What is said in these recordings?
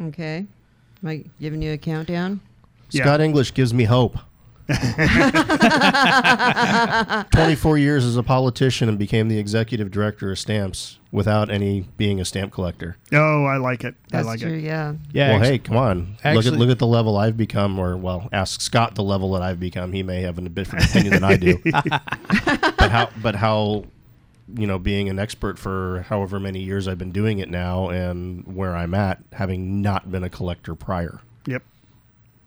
Okay. Am I giving you a countdown? Yeah. Scott English gives me hope. 24 years as a politician and became the executive director of stamps without any being a stamp collector. Oh, I like it. That's I like true. it. Yeah. Yeah. well, actu- hey, come on. look at look at the level I've become, or well, ask Scott the level that I've become. He may have a different opinion than I do. but how? But how? You know, being an expert for however many years I've been doing it now, and where I'm at, having not been a collector prior. Yep.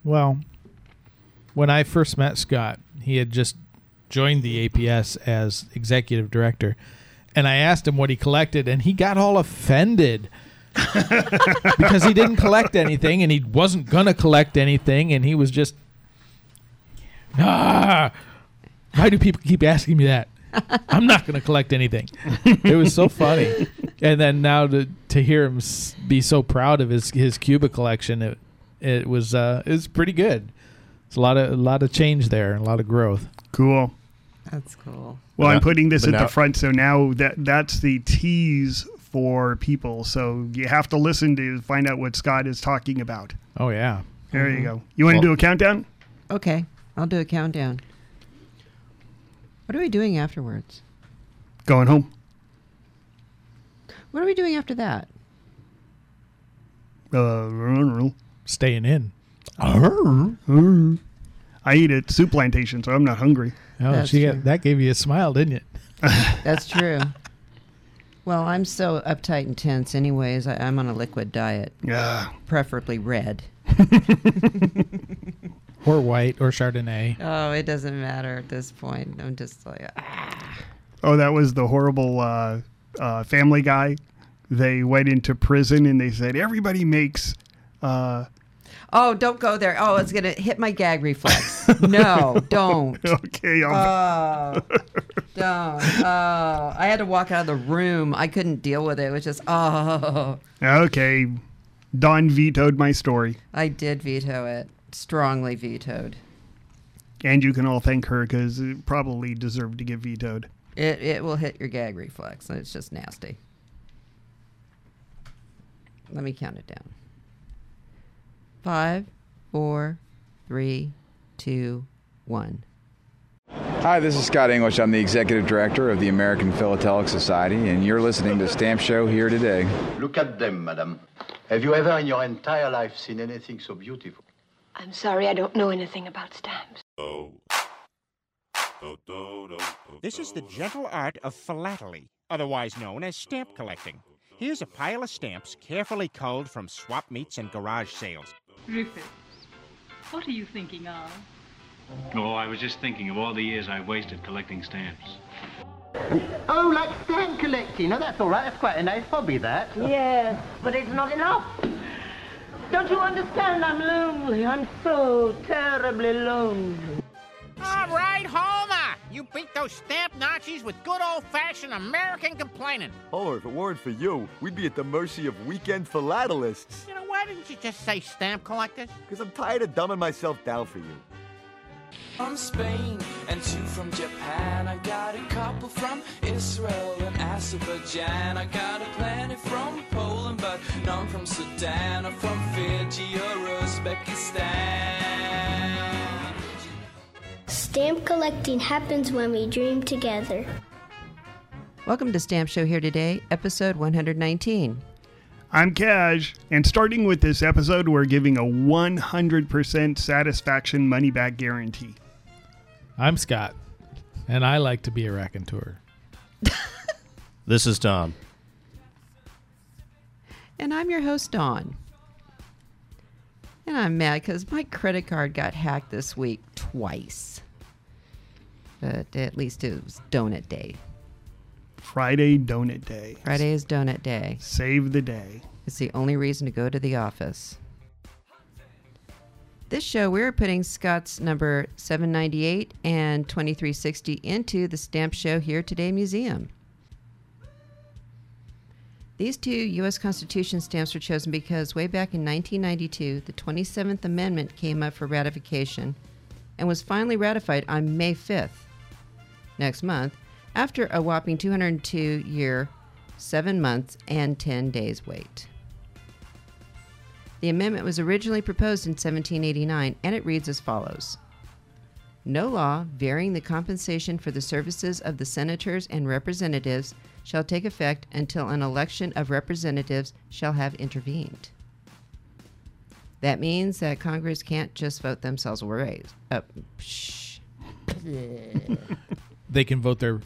Well, when I first met Scott, he had just joined the APS as executive director. And I asked him what he collected, and he got all offended because he didn't collect anything and he wasn't going to collect anything. And he was just, ah, why do people keep asking me that? I'm not going to collect anything. It was so funny. And then now to, to hear him be so proud of his, his Cuba collection, it, it was uh, it was pretty good. It's a lot of a lot of change there, and a lot of growth. Cool. That's cool. Well, But I'm putting this but at now- the front, so now that that's the tease for people. So you have to listen to find out what Scott is talking about. Oh yeah, There you go. You want to Well- do a countdown? Okay. I'll do a countdown. What are we doing afterwards? Going home. What are we doing after that? Uh, I don't know. staying in. I eat at Souplantation, so I'm not hungry. Oh, That's she true. got, that gave you a smile, didn't it? That's true. well, I'm so uptight and tense, anyways. I, I'm on a liquid diet, Yeah. preferably red. Or white or Chardonnay. Oh, it doesn't matter at this point. I'm just like, ah. Oh, that was the horrible uh, uh, Family Guy. They went into prison and they said everybody makes. Uh, oh, don't go there. Oh, it's gonna hit my gag reflex. no, don't. okay, I'll, Oh, don't. Oh, I had to walk out of the room. I couldn't deal with it. It was just, oh, okay. Dawn vetoed my story, I did veto it. Strongly vetoed. and you can all thank her because it probably deserved to get vetoed. It it will hit your gag reflex, and it's just nasty. Let me count it down. Five, four, three, two, one. Hi, this is Scott English. I'm the executive director of the American Philatelic Society, and you're listening to Stamp Show here today. Look at them, madam. Have you ever in your entire life seen anything so beautiful? I'm sorry, I don't know anything about stamps. Oh. This is the gentle art of philately, otherwise known as stamp collecting. Here's a pile of stamps carefully culled from swap meets and garage sales. Rufus, what are you thinking of? Oh, I was just thinking of all the years I wasted collecting stamps. Oh, like stamp collecting. Now that's all right. That's quite a nice hobby, that. Yes, but it's not enough. Don't you understand? I'm lonely. I'm so terribly lonely. All right, Homer! You beat those stamp Nazis with good old-fashioned American complaining. Homer, if it weren't for you, we'd be at the mercy of weekend philatelists. You know, why didn't you just say stamp collectors? Because I'm tired of dumbing myself down for you. From Spain and two from Japan. I got a couple from Israel and Azerbaijan. I got a plenty from Poland, but none from Sudan or from Fiji or Uzbekistan. Stamp collecting happens when we dream together. Welcome to Stamp Show here today, episode 119. I'm Cash, and starting with this episode, we're giving a 100% satisfaction money back guarantee. I'm Scott, and I like to be a raconteur. This is Tom. And I'm your host, Dawn. And I'm mad because my credit card got hacked this week twice. But at least it was donut day. Friday Donut Day. Friday is donut day. Save the day. It's the only reason to go to the office. This show, we're putting Scott's number 798 and 2360 into the Stamp Show Here Today Museum. These two U.S. Constitution stamps were chosen because way back in 1992, the 27th Amendment came up for ratification and was finally ratified on May 5th, next month, after a whopping 202 year, 7 months, and 10 days wait. The amendment was originally proposed in 1789 and it reads as follows No law varying the compensation for the services of the senators and representatives shall take effect until an election of representatives shall have intervened. That means that Congress can't just vote themselves a raise. Uh, psh. They can vote their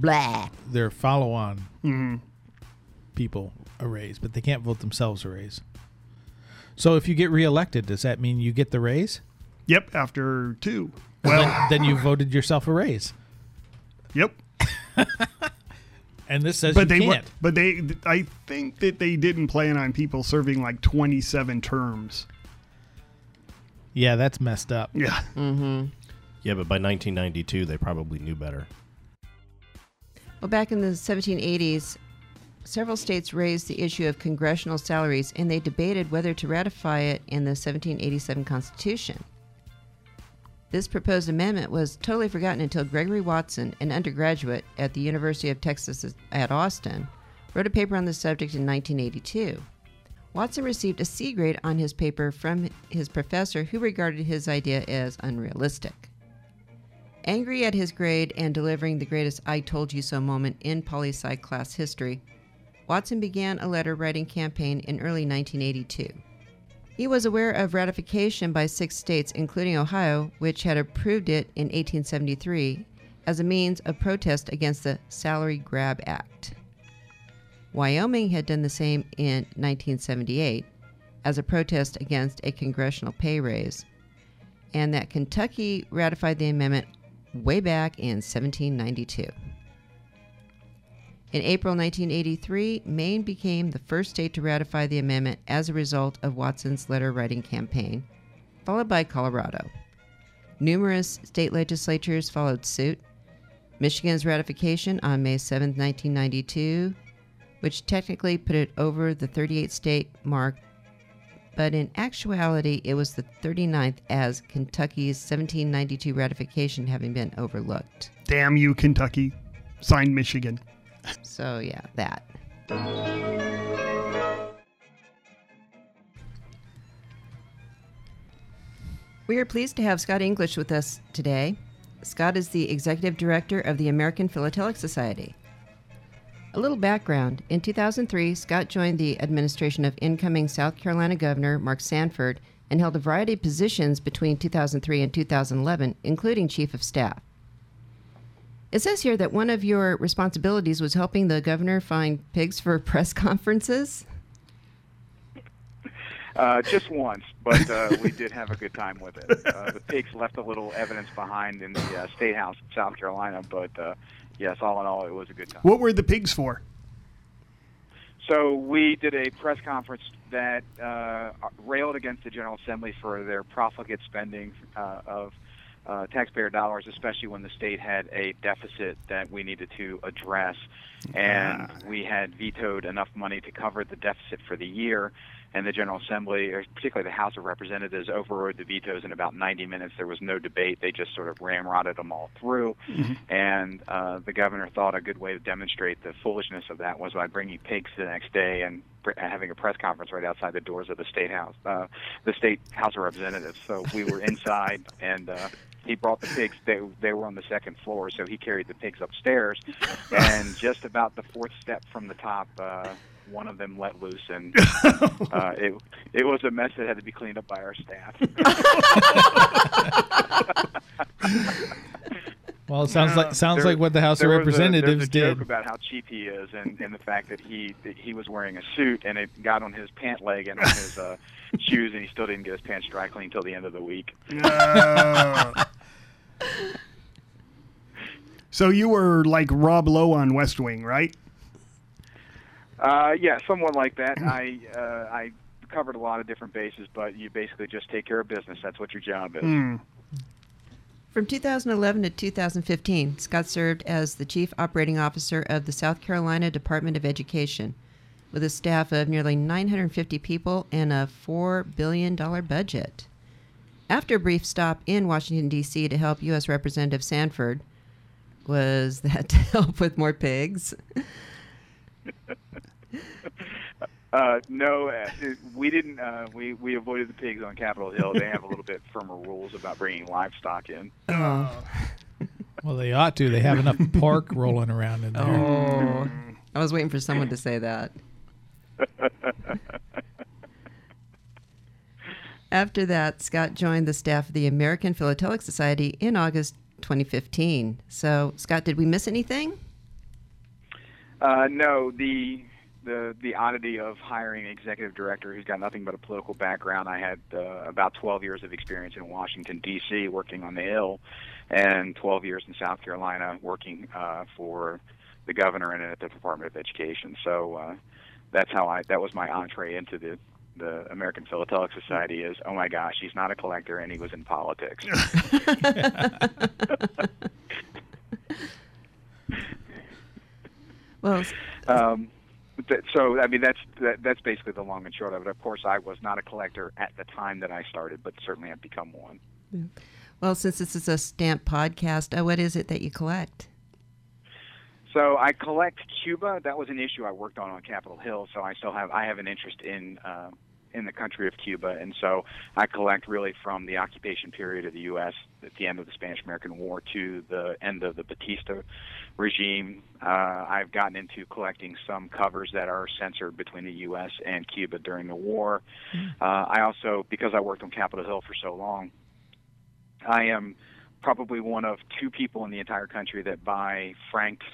Blah. their follow on Mhm. people a raise, but they can't vote themselves a raise. So if you get reelected, does that mean you get the raise? Yep, after two. Well, Well, then, then you voted yourself a raise. yep. And this says but you they can't. were, but they I think that they didn't plan on people serving like 27 terms. Yeah, that's messed up. Yeah. Mm-hmm. Yeah, but by 1992, they probably knew better. Well, back in the 1780s, several states raised the issue of congressional salaries and they debated whether to ratify it in the 1787 Constitution. This proposed amendment was totally forgotten until Gregory Watson, an undergraduate at the University of Texas at Austin, wrote a paper on the subject in 1982. Watson received a C grade on his paper from his professor, who regarded his idea as unrealistic. Angry at his grade and delivering the greatest I told you so moment in poli sci class history, Watson began a letter writing campaign in early 1982. He was aware of ratification by six states, including Ohio, which had approved it in 1873 as a means of protest against the Salary Grab Act. Wyoming had done the same in 1978 as a protest against a congressional pay raise, and that Kentucky ratified the amendment way back in 1792. In April 1983, Maine became the first state to ratify the amendment as a result of Watson's letter writing campaign, followed by Colorado. Numerous state legislatures followed suit. Michigan's ratification on May 7, 1992, which technically put it over the 38 state mark, but in actuality, it was the 39th as Kentucky's 1792 ratification having been overlooked. Damn you, Kentucky. Signed Michigan. So, yeah, that. We are pleased to have Scott English with us today. Scott is the executive director of the American Philatelic Society. A little background In 2003, Scott joined the administration of incoming South Carolina Governor Mark Sanford and held a variety of positions between 2003 and 2011, including Chief of Staff. It says here that one of your responsibilities was helping the governor find pigs for press conferences. Uh, just once, but uh, we did have a good time with it. Uh, the pigs left a little evidence behind in the uh, State House in South Carolina, but uh, yes, all in all, it was a good time. What were the pigs for? So we did a press conference that uh, railed against the General Assembly for their profligate spending uh, of uh, taxpayer dollars, especially when the state had a deficit that we needed to address. And we had vetoed enough money to cover the deficit for the year. And the General Assembly, or particularly the House of Representatives, overrode the vetoes in about 90 minutes. There was no debate. They just sort of ramrodded them all through. And uh, the governor thought a good way to demonstrate the foolishness of that was by bringing pigs the next day and pr- having a press conference right outside the doors of the state house, uh, the state House of Representatives. So we were inside, and uh, he brought the pigs. They they were on the second floor, so he carried the pigs upstairs. And just about the fourth step from the top. Uh, one of them let loose, and uh, it it was a mess that had to be cleaned up by our staff. Well, it sounds like sounds There- like what the House of there a- Representatives there's a did. joke about how cheap he is, and, and the fact that he that he was wearing a suit and it got on his pant leg and on his uh, shoes, and he still didn't get his pants dry cleaned until the end of the week. So you were like Rob Lowe on West Wing, right? Uh, yeah, someone like that. I uh, I covered a lot of different bases, but you basically just take care of business. That's what your job is. Hmm. From 2011 to 2015, Scott served as the Chief Operating Officer of the South Carolina Department of Education, with a staff of nearly 950 people and a $4 billion budget. After a brief stop in Washington, D.C. to help U.S. Representative Sanford, was that to help with more pigs? Uh, no, uh, it- we didn't. Uh, we we avoided the pigs on Capitol Hill. They have a little bit firmer rules about bringing livestock in. Oh. Well, they ought to. They have enough pork rolling around in there. Oh, I was waiting for someone to say that. After that, Scott joined the staff of the American Philatelic Society in August 2015. So, Scott, did we miss anything? Uh, no, the the the oddity of hiring an executive director who's got nothing but a political background. I had uh, about 12 years of experience in Washington D.C. working on the Hill, and 12 years in South Carolina working uh, for the governor and at the Department of Education. So uh, that's how I that was my entree into the the American Philatelic Society is oh my gosh he's not a collector and he was in politics. Well, Um, so I mean that's that, that's basically the long and short of it. Of course, I was not a collector at the time that I started, but certainly I've become one. well, since this is a stamp podcast, uh, what is it that you collect? So I collect Cuba. That was an issue I worked on on Capitol Hill. So I still have I have an interest in uh, in the country of Cuba, and so I collect really from the occupation period of the U.S. at the end of the Spanish-American War to the end of the Batista regime. Uh, I've gotten into collecting some covers that are censored between the U.S. and Cuba during the war. Uh, I also, because I worked on Capitol Hill for so long, I am probably one of two people in the entire country that buy franked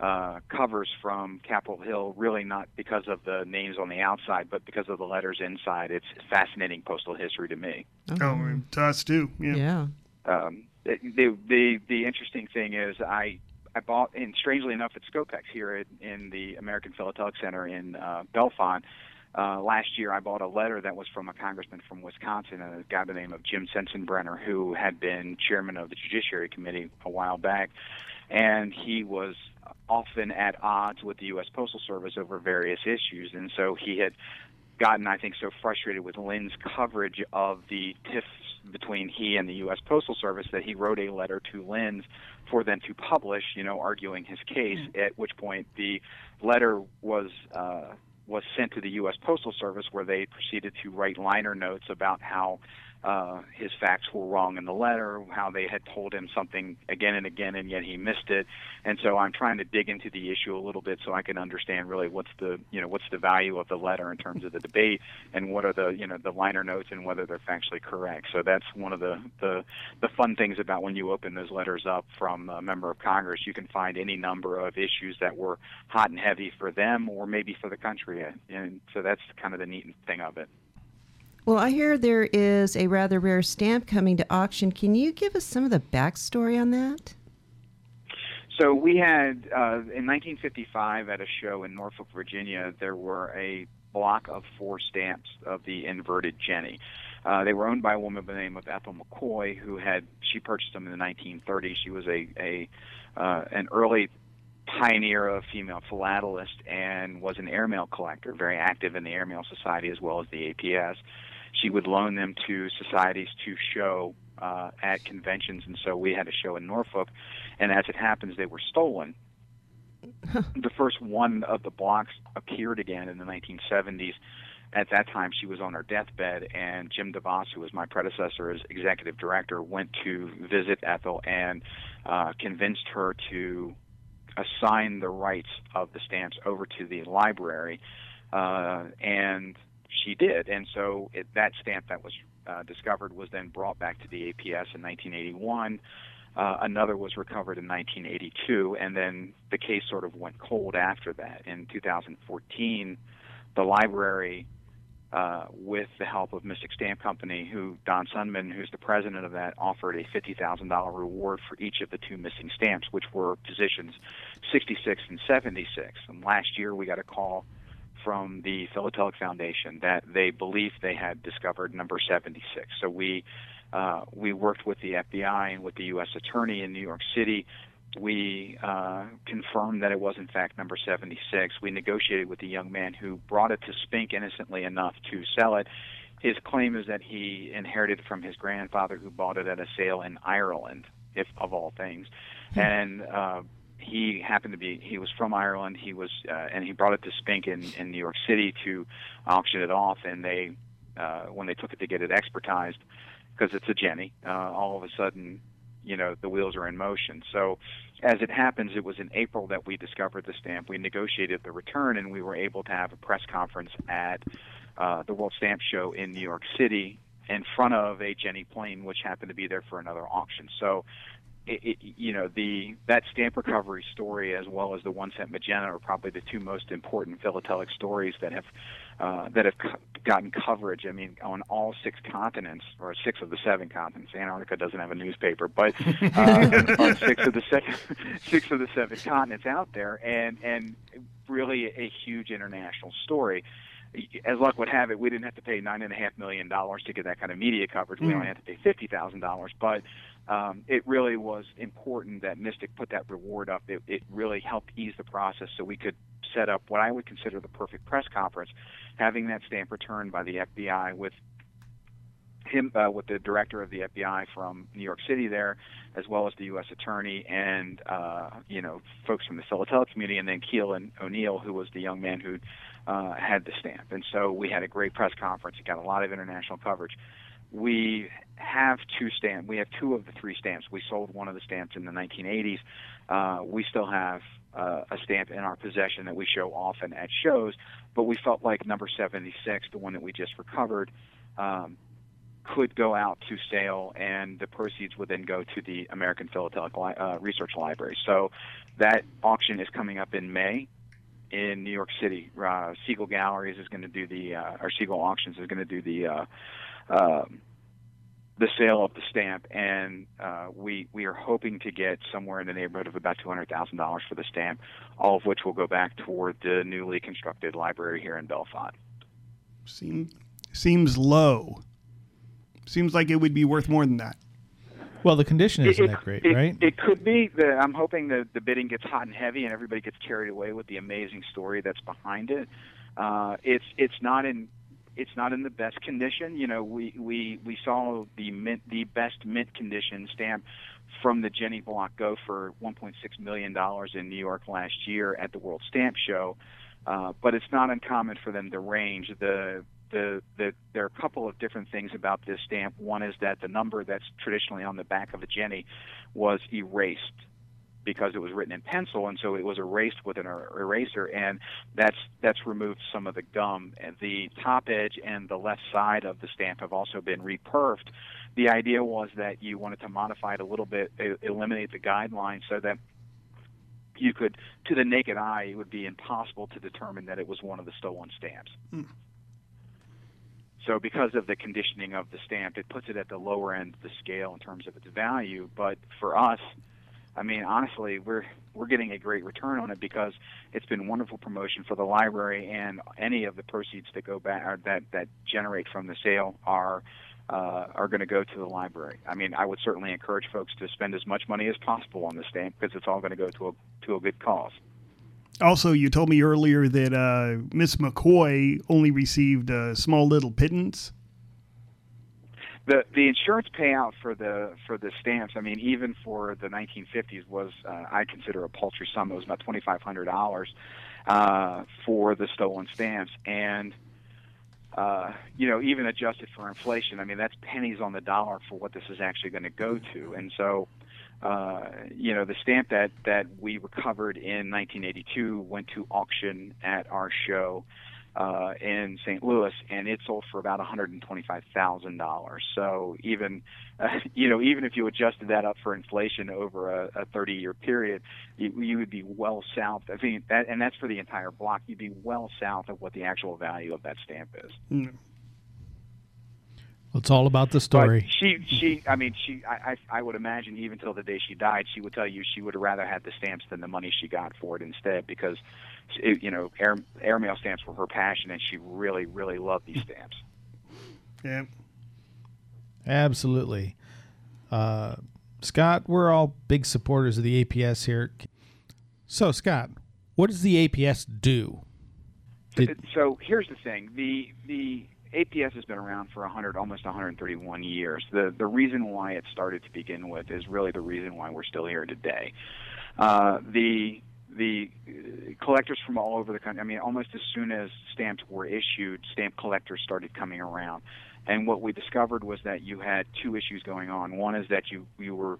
uh, covers from Capitol Hill, really not because of the names on the outside, but because of the letters inside. It's fascinating postal history to me. Oh, to us too. Yeah. Yeah. Um, the, the the the interesting thing is I I bought and strangely enough at Scopex here in, in the American Philatelic Center in uh, Bellefonte. Uh, last year, I bought a letter that was from a congressman from Wisconsin, a guy by the name of Jim Sensenbrenner, who had been chairman of the Judiciary Committee a while back, and he was often at odds with the U.S. Postal Service over various issues, and so he had gotten, I think, so frustrated with Linn's coverage of the tiffs between he and the U.S. Postal Service that he wrote a letter to Linn's for them to publish, you know, arguing his case. At which point the letter was uh, was sent to the U.S. Postal Service, where they proceeded to write liner notes about how uh, his facts were wrong in the letter, how they had told him something again and again, and yet he missed it. And so I'm trying to dig into the issue a little bit so I can understand really what's the you know what's the value of the letter in terms of the debate, and what are the you know the liner notes and whether they're factually correct. So that's one of the the the fun things about when you open those letters up from a member of Congress. You can find any number of issues that were hot and heavy for them, or maybe for the country, and so that's kind of the neat thing of it. Well, I hear there is a rather rare stamp coming to auction. Can you give us some of the backstory on that? So we had uh, in 1955 at a show in Norfolk, Virginia, there were a block of four stamps of the inverted Jenny. Uh, they were owned by a woman by the name of Ethel McCoy, who had she purchased them in the 1930s. She was a a uh, an early pioneer of female philatelist and was an airmail collector, very active in the Airmail Society as well as the APS. She would loan them to societies to show uh, at conventions, and so we had a show in Norfolk, and as it happens, they were stolen. the first one of the blocks appeared again in the 1970s. At that time, she was on her deathbed, and Jim DeVoss, who was my predecessor as executive director, went to visit Ethel and uh, convinced her to assign the rights of the stamps over to the library, uh, and she did. And so it, that stamp that was uh, discovered was then brought back to the APS in 1981. Uh, another was recovered in 1982, and then the case sort of went cold after that. In 2014, the library, uh, with the help of Mystic Stamp Company, who Don Sundman, who's the president of that, offered a $50,000 reward for each of the two missing stamps, which were positions 66 and 76. And last year, we got a call from the Philatelic Foundation that they believed they had discovered number 76. So we uh, we worked with the FBI and with the U.S. Attorney in New York City. We uh, confirmed that it was in fact number 76. We negotiated with the young man who brought it to Spink innocently enough to sell it. His claim is that he inherited it from his grandfather who bought it at a sale in Ireland, if of all things, and uh, he happened to be he was from Ireland. He was uh, and he brought it to Spink in, in New York City to auction it off. And they uh, when they took it to get it expertized because it's a Jenny, uh, all of a sudden you know the wheels are in motion. So as it happens, it was in April that we discovered the stamp. We negotiated the return, and we were able to have a press conference at uh, the World Stamp Show in New York City in front of a Jenny plane, which happened to be there for another auction. So it, it, you know the that stamp recovery story as well as the one cent magenta are probably the two most important philatelic stories that have uh, that have co- gotten coverage. I mean, on all six continents or six of the seven continents. Antarctica doesn't have a newspaper, but uh, on six of the second, six of the seven continents out there, and and really a huge international story as luck would have it, we didn't have to pay nine and a half million dollars to get that kind of media coverage. We Mm. only had to pay fifty thousand dollars, but um, it really was important that Mystic put that reward up. It, it really helped ease the process, so we could set up what I would consider the perfect press conference, having that stamp returned by the FBI with him uh, with the director of the FBI from New York City there, as well as the U.S. Attorney and uh, you know folks from the philatelic community, and then Keelan O'Neill, who was the young man who uh, had the stamp. And so we had a great press conference. It got a lot of international coverage. We have two stamps. We have two of the three stamps. We sold one of the stamps in the 1980s. Uh, we still have uh, a stamp in our possession that we show often at shows, but we felt like number 76, the one that we just recovered, um, could go out to sale, and the proceeds would then go to the American Philatelic Li- uh, Research Library. So that auction is coming up in May in New York City. Uh, Siegel Galleries is going to do the, uh, or Siegel Auctions is going to do the, uh, um the sale of the stamp, and uh, we we are hoping to get somewhere in the neighborhood of about two hundred thousand dollars for the stamp, all of which will go back toward the newly constructed library here in Bellefonte. Seem, seems low. Seems like it would be worth more than that. Well, the condition isn't It- that great, it, right? It could be. The, I'm hoping that the bidding gets hot and heavy, and everybody gets carried away with the amazing story that's behind it. Uh, it's it's not in it's not in the best condition. You know, we we we saw the mint the best mint condition stamp from the Jenny Block go for 1.6 million dollars in New York last year at the World Stamp Show. Uh, but it's not uncommon for them to range. The the, the there are a couple of different things about this stamp. One is that the number that's traditionally on the back of a Jenny was erased because it was written in pencil, and so it was erased with an er- eraser, and that's that's removed some of the gum. And the top edge and the left side of the stamp have also been reperfed. The idea was that you wanted to modify it a little bit, eliminate the guidelines, so that you could, to the naked eye, it would be impossible to determine that it was one of the stolen stamps. So, because of the conditioning of the stamp, it puts it at the lower end of the scale in terms of its value. But for us, I mean, honestly, we're we're getting a great return on it because it's been wonderful promotion for the library, and any of the proceeds that go back or that that generate from the sale are uh, are going to go to the library. I mean, I would certainly encourage folks to spend as much money as possible on the stamp because it's all going to go to a to a good cause. Also, you told me earlier that uh, Miss McCoy only received a small little pittance. The the insurance payout for the for the stamps, I mean, even for the 1950s, was uh, I consider a paltry sum. It was about twenty five hundred dollars uh, for the stolen stamps, and uh, you know, even adjusted for inflation, I mean, that's pennies on the dollar for what this is actually going to go to, and so. Uh, you know, the stamp that, that we recovered in 1982 went to auction at our show uh, in St. Louis, and it sold for about $125,000. So even, uh, you know, even if you adjusted that up for inflation over a, a 30-year period, you, you would be well south. I mean, that, and that's for the entire block. You'd be well south of what the actual value of that stamp is. Mm. Well, it's all about the story. But she, she, I mean, she, I, I, I would imagine even till the day she died, she would tell you she would have rather had the stamps than the money she got for it instead, because, it, you know, air, airmail stamps were her passion, and she really, really loved these stamps. Yeah. Absolutely. Uh, Scott, we're all big supporters of the APS here. So, Scott, what does the APS do? Did- so here's the thing: the the APS has been around for 100, almost 131 years. The the reason why it started to begin with is really the reason why we're still here today. Uh, the the uh, collectors from all over the country. I mean, almost as soon as stamps were issued, stamp collectors started coming around. And what we discovered was that you had two issues going on. One is that you you were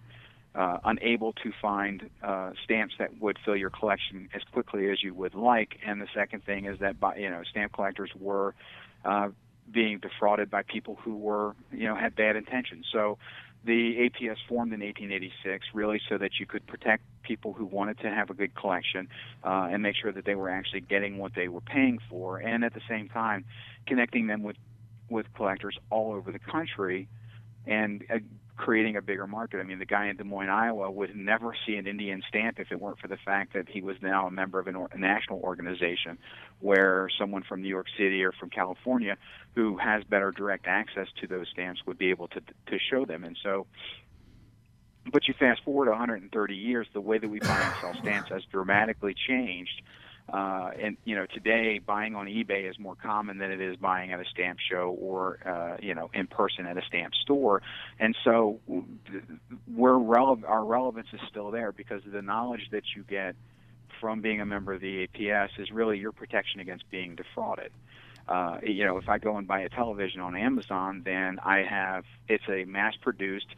uh, unable to find uh, stamps that would fill your collection as quickly as you would like, and the second thing is that by, you know stamp collectors were uh, being defrauded by people who were you know had bad intentions. So the APS formed in 1886 really so that you could protect people who wanted to have a good collection uh, and make sure that they were actually getting what they were paying for, and at the same time connecting them with with collectors all over the country and uh, creating a bigger market. I mean, the guy in Des Moines, Iowa, would never see an Indian stamp if it weren't for the fact that he was now a member of an or- a national organization, where someone from New York City or from California who has better direct access to those stamps would be able to to show them. And so, but you fast forward 130 years, the way that we buy and sell stamps has dramatically changed. Uh, and you know, today buying on eBay is more common than it is buying at a stamp show or uh, you know in person at a stamp store. And so, we're relevant. Our relevance is still there because the knowledge that you get from being a member of the APS is really your protection against being defrauded. Uh, you know, if I go and buy a television on Amazon, then I have it's a mass-produced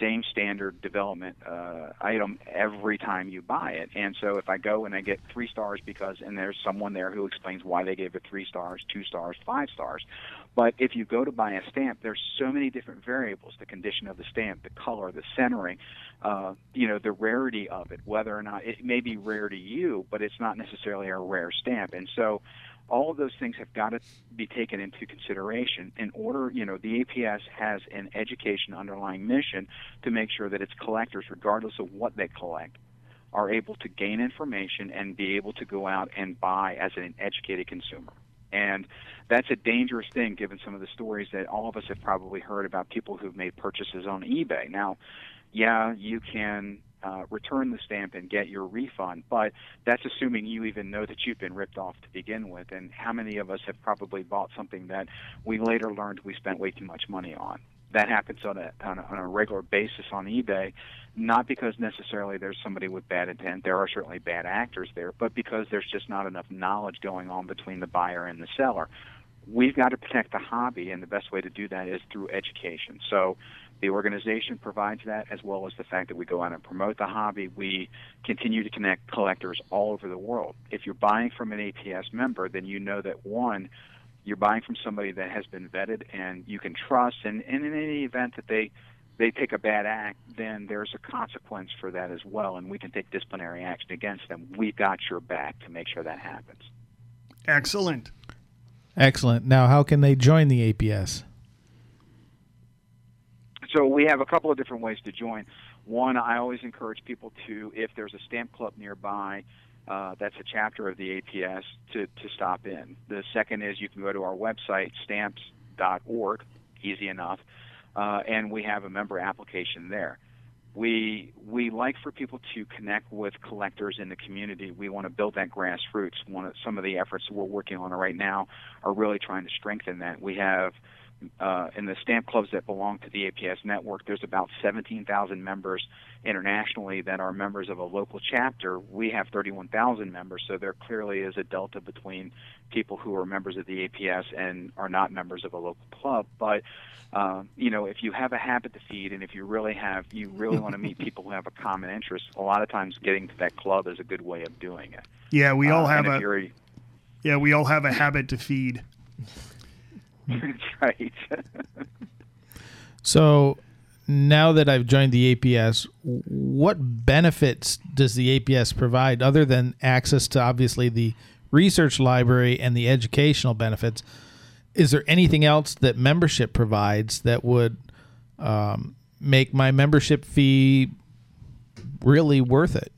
same standard development uh, item every time you buy it. And so if I go and I get three stars because, and there's someone there who explains why they gave it three stars, two stars, five stars. But if you go to buy a stamp, there's so many different variables: the condition of the stamp, the color, the centering, uh, you know, the rarity of it. Whether or not it may be rare to you, but it's not necessarily a rare stamp. And so all of those things have got to be taken into consideration in order you know the aps has an education underlying mission to make sure that its collectors regardless of what they collect are able to gain information and be able to go out and buy as an educated consumer. And that's a dangerous thing given some of the stories that all of us have probably heard about people who've made purchases on ebay. Now yeah you can uh, return the stamp and get your refund. But that's assuming you even know that you've been ripped off to begin with. And how many of us have probably bought something that we later learned we spent way too much money on? That happens on a, on a, on a regular basis on eBay, not because necessarily there's somebody with bad intent. There are certainly bad actors there, but because there's just not enough knowledge going on between the buyer and the seller. We've got to protect the hobby, and the best way to do that is through education. So the organization provides that, as well as the fact that we go out and promote the hobby. We continue to connect collectors all over the world. If you're buying from an APS member, then you know that one, you're buying from somebody that has been vetted and you can trust. And, and in any event that they they take a bad act, then there's a consequence for that as well, and we can take disciplinary action against them. We've got your back to make sure that happens. Excellent. Excellent. Now, how can they join the APS? So we have a couple of different ways to join. One, I always encourage people to, if there's a stamp club nearby, uh, that's a chapter of the APS to, to stop in. The second is you can go to our website, stamps.org, easy enough, uh, and we have a member application there. We we like for people to connect with collectors in the community. We want to build that grassroots. One of some of the efforts we're working on right now are really trying to strengthen that. We have uh, in the stamp clubs that belong to the APS network, there's about 17,000 members internationally that are members of a local chapter. We have 31,000 members, so there clearly is a delta between people who are members of the APS and are not members of a local club. But uh, you know, if you have a habit to feed, and if you really have, you really want to meet people who have a common interest. A lot of times, getting to that club is a good way of doing it. Yeah, we all Uh, have a yeah, we all have a habit to feed. That's right. So now that I've joined the APS, what benefits does the APS provide other than access to obviously the research library and the educational benefits? Is there anything else that membership provides that would um, make my membership fee really worth it?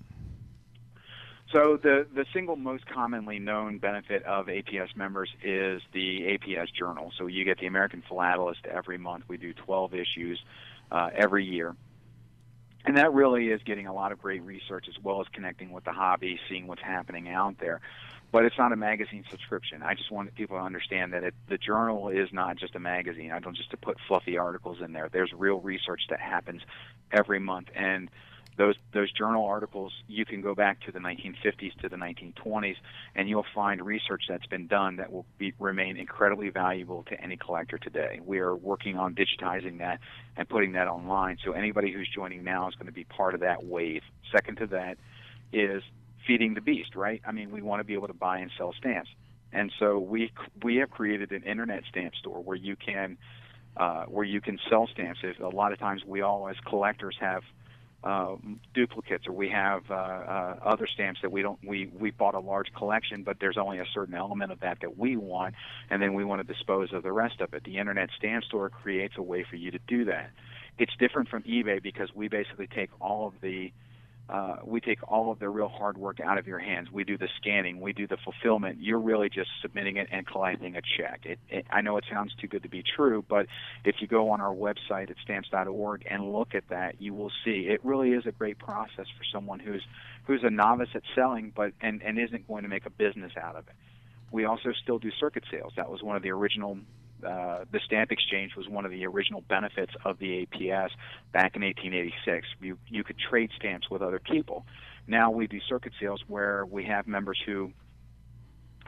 So the the single most commonly known benefit of APS members is the APS Journal. So you get the American Philatelist every month. We do 12 issues uh, every year. And that really is getting a lot of great research as well as connecting with the hobby, seeing what's happening out there. But it's not a magazine subscription. I just want people to understand that it, the journal is not just a magazine. I don't just to put fluffy articles in there. There's real research that happens every month, and those those journal articles you can go back to the 1950s to the 1920s and you'll find research that's been done that will be, remain incredibly valuable to any collector today. We are working on digitizing that and putting that online. So anybody who's joining now is going to be part of that wave. Second to that is feeding the beast right? I mean we want to be able to buy and sell stamps. And so we we have created an internet stamp store where you can uh, where you can sell stamps. If, a lot of times we all as collectors have uh, duplicates or we have uh, uh, other stamps that we don't we we bought a large collection but there's only a certain element of that that we want and then we want to dispose of the rest of it. The internet stamp store creates a way for you to do that. It's different from ebay because we basically take all of the uh, we take all of the real hard work out of your hands. We do the scanning, we do the fulfillment. You're really just submitting it and collecting a check. It, it, I know it sounds too good to be true, but if you go on our website at stamps.org and look at that, you will see it really is a great process for someone who's who's a novice at selling, but and, and isn't going to make a business out of it. We also still do circuit sales. That was one of the original uh, the stamp exchange was one of the original benefits of the APS back in 1886. You you could trade stamps with other people. Now we do circuit sales where we have members who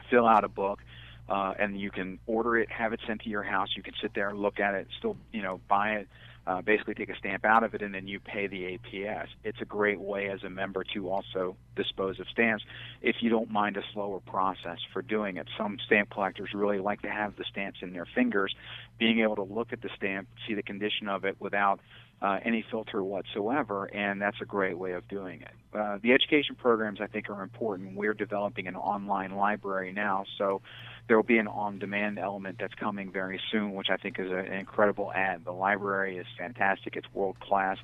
fill out a book. Uh, and you can order it, have it sent to your house. You can sit there, and look at it, still, you know, buy it, uh, basically take a stamp out of it, and then you pay the APS. It's a great way as a member to also dispose of stamps if you don't mind a slower process for doing it. Some stamp collectors really like to have the stamps in their fingers, being able to look at the stamp, see the condition of it without uh, any filter whatsoever, and that's a great way of doing it. Uh, the education programs, I think, are important. We're developing an online library now, so there will be an on-demand element that's coming very soon, which I think is an incredible ad. The library is fantastic; it's world class.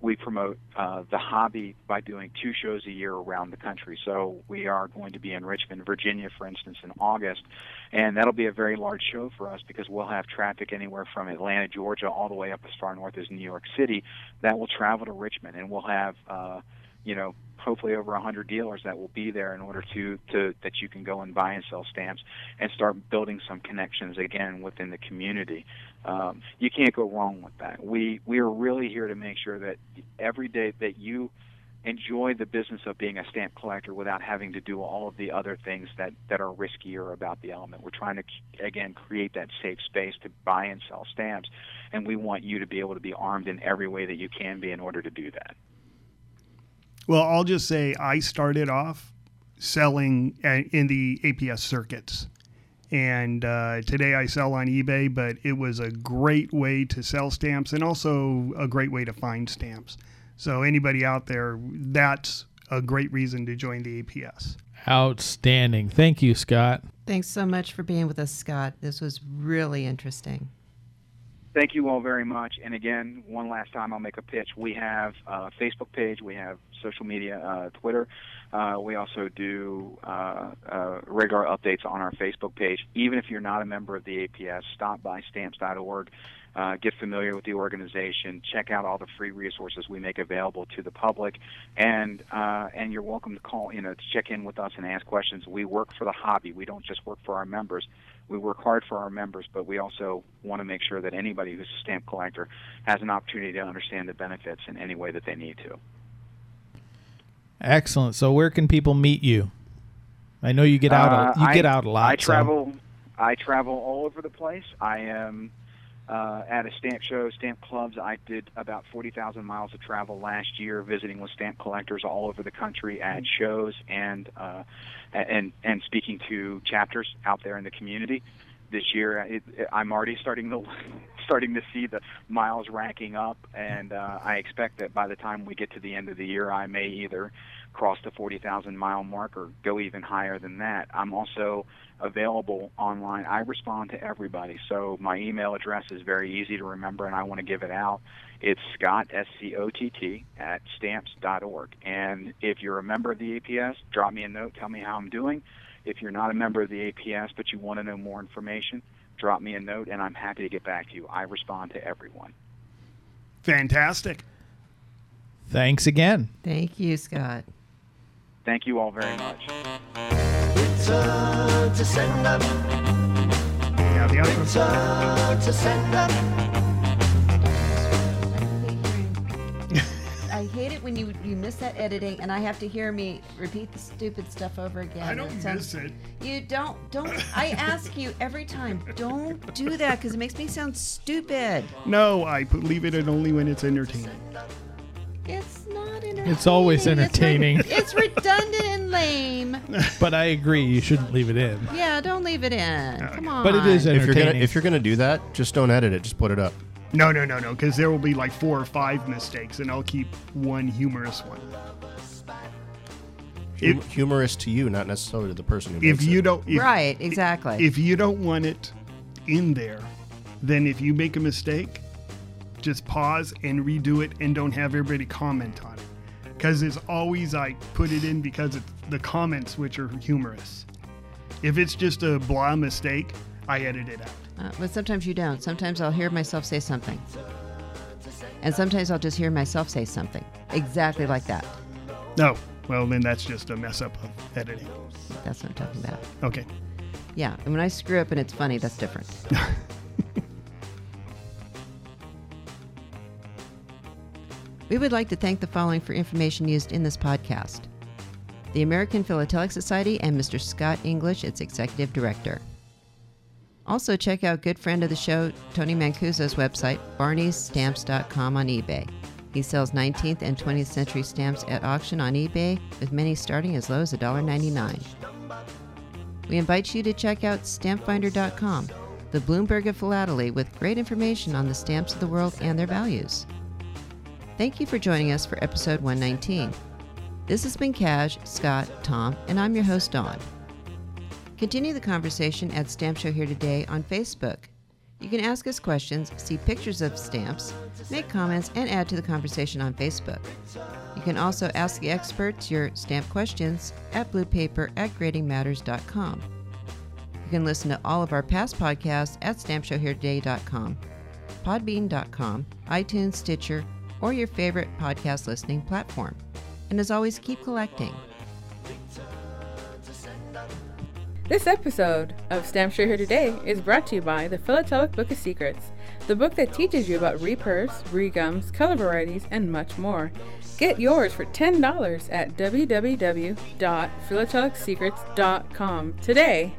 We promote uh, the hobby by doing two shows a year around the country. So we are going to be in Richmond, Virginia, for instance, in August, and that'll be a very large show for us because we'll have traffic anywhere from Atlanta, Georgia, all the way up as far north as New York City that will travel to Richmond, and we'll have. Uh, you know, hopefully over 100 dealers that will be there in order to, to that you can go and buy and sell stamps and start building some connections again within the community. Um, you can't go wrong with that. We we are really here to make sure that every day that you enjoy the business of being a stamp collector without having to do all of the other things that, that are riskier about the element. We're trying to, again, create that safe space to buy and sell stamps, and we want you to be able to be armed in every way that you can be in order to do that. Well, I'll just say I started off selling in the APS circuits. And uh, today I sell on eBay, but it was a great way to sell stamps and also a great way to find stamps. So, anybody out there, that's a great reason to join the APS. Outstanding. Thank you, Scott. Thanks so much for being with us, Scott. This was really interesting thank you all very much. And again, one last time, I'll make a pitch. We have a Facebook page, we have social media, uh, Twitter. Uh, we also do uh, uh, regular updates on our Facebook page. Even if you're not a member of the APS, stop by stamps.org. Uh, get familiar with the organization, check out all the free resources we make available to the public, and uh, and you're welcome to call, you know, to check in with us and ask questions. We work for the hobby. We don't just work for our members we work hard for our members, but we also want to make sure that anybody who's a stamp collector has an opportunity to understand the benefits in any way that they need to. Excellent. So where can people meet you? I know you get out. A, uh, you I, get out a lot. I travel. So. I travel all over the place. I am uh, at a stamp show, stamp clubs. I did about 40,000 miles of travel last year, visiting with stamp collectors all over the country at shows and uh, and and speaking to chapters out there in the community. This year, it, it, I'm already starting to starting to see the miles racking up, and uh, I expect that by the time we get to the end of the year, I may either cross the 40,000 mile mark or go even higher than that. I'm also available online. I respond to everybody. So my email address is very easy to remember and I want to give it out. It's Scott, S C O T T, at stamps.org. And if you're a member of the APS, drop me a note, tell me how I'm doing. If you're not a member of the APS but you want to know more information, drop me a note and I'm happy to get back to you. I respond to everyone. Fantastic. Thanks again. Thank you, Scott. Thank you all very much. Return to sender. Yeah, the other Return to sender. I hate it when you you miss that editing and I have to hear me repeat the stupid stuff over again. I don't sounds- miss it. You don't don't. I ask you every time. Don't do that because it makes me sound stupid. No, I put, leave it in only when it's entertaining. It's not entertaining. It's always entertaining. It's, re- it's redundant and lame. but I agree, you shouldn't leave it in. Yeah, don't leave it in. Come on. But it is If you're gonna entertaining. if you're gonna do that, just don't edit it. Just put it up. No, no, no, no, because there will be like four or five mistakes, and I'll keep one humorous one. Hum- humorous to you, not necessarily to the person who If makes you it. don't, if, Right, exactly. If you don't want it in there, then if you make a mistake, just pause and redo it, and don't have everybody comment on it. Because it's always I put it in because it's the comments which are humorous. If it's just a blah mistake, I edit it out. Uh, but sometimes you don't. Sometimes I'll hear myself say something. And sometimes I'll just hear myself say something. Exactly like that. No, well then that's just a mess up of editing. That's what I'm talking about. Okay. Yeah. And when I screw up and it's funny, that's different. we would like to thank the following for information used in this podcast the American Philatelic Society and Mr. Scott English, its executive director. Also, check out good friend of the show, Tony Mancuso's website, barneystamps.com on eBay. He sells 19th and 20th century stamps at auction on eBay, with many starting as low as $1.99. We invite you to check out stampfinder.com, the Bloomberg of philately, with great information on the stamps of the world and their values. Thank you for joining us for episode 119. This has been Cash, Scott, Tom, and I'm your host, Dawn. Continue the conversation at Stamp Show Here Today on Facebook. You can ask us questions, see pictures of stamps, make comments, and add to the conversation on Facebook. You can also ask the experts your stamp questions at bluepaper at gradingmatters.com. You can listen to all of our past podcasts at stampshowheretoday.com, podbean.com, iTunes, Stitcher, or your favorite podcast listening platform. And as always, keep collecting. This episode of Stamp Show Here Today is brought to you by the Philatelic Book of Secrets, the book that teaches you about reperfs, regums, color varieties, and much more. Get yours for $10 at www.philatelicsecrets.com today.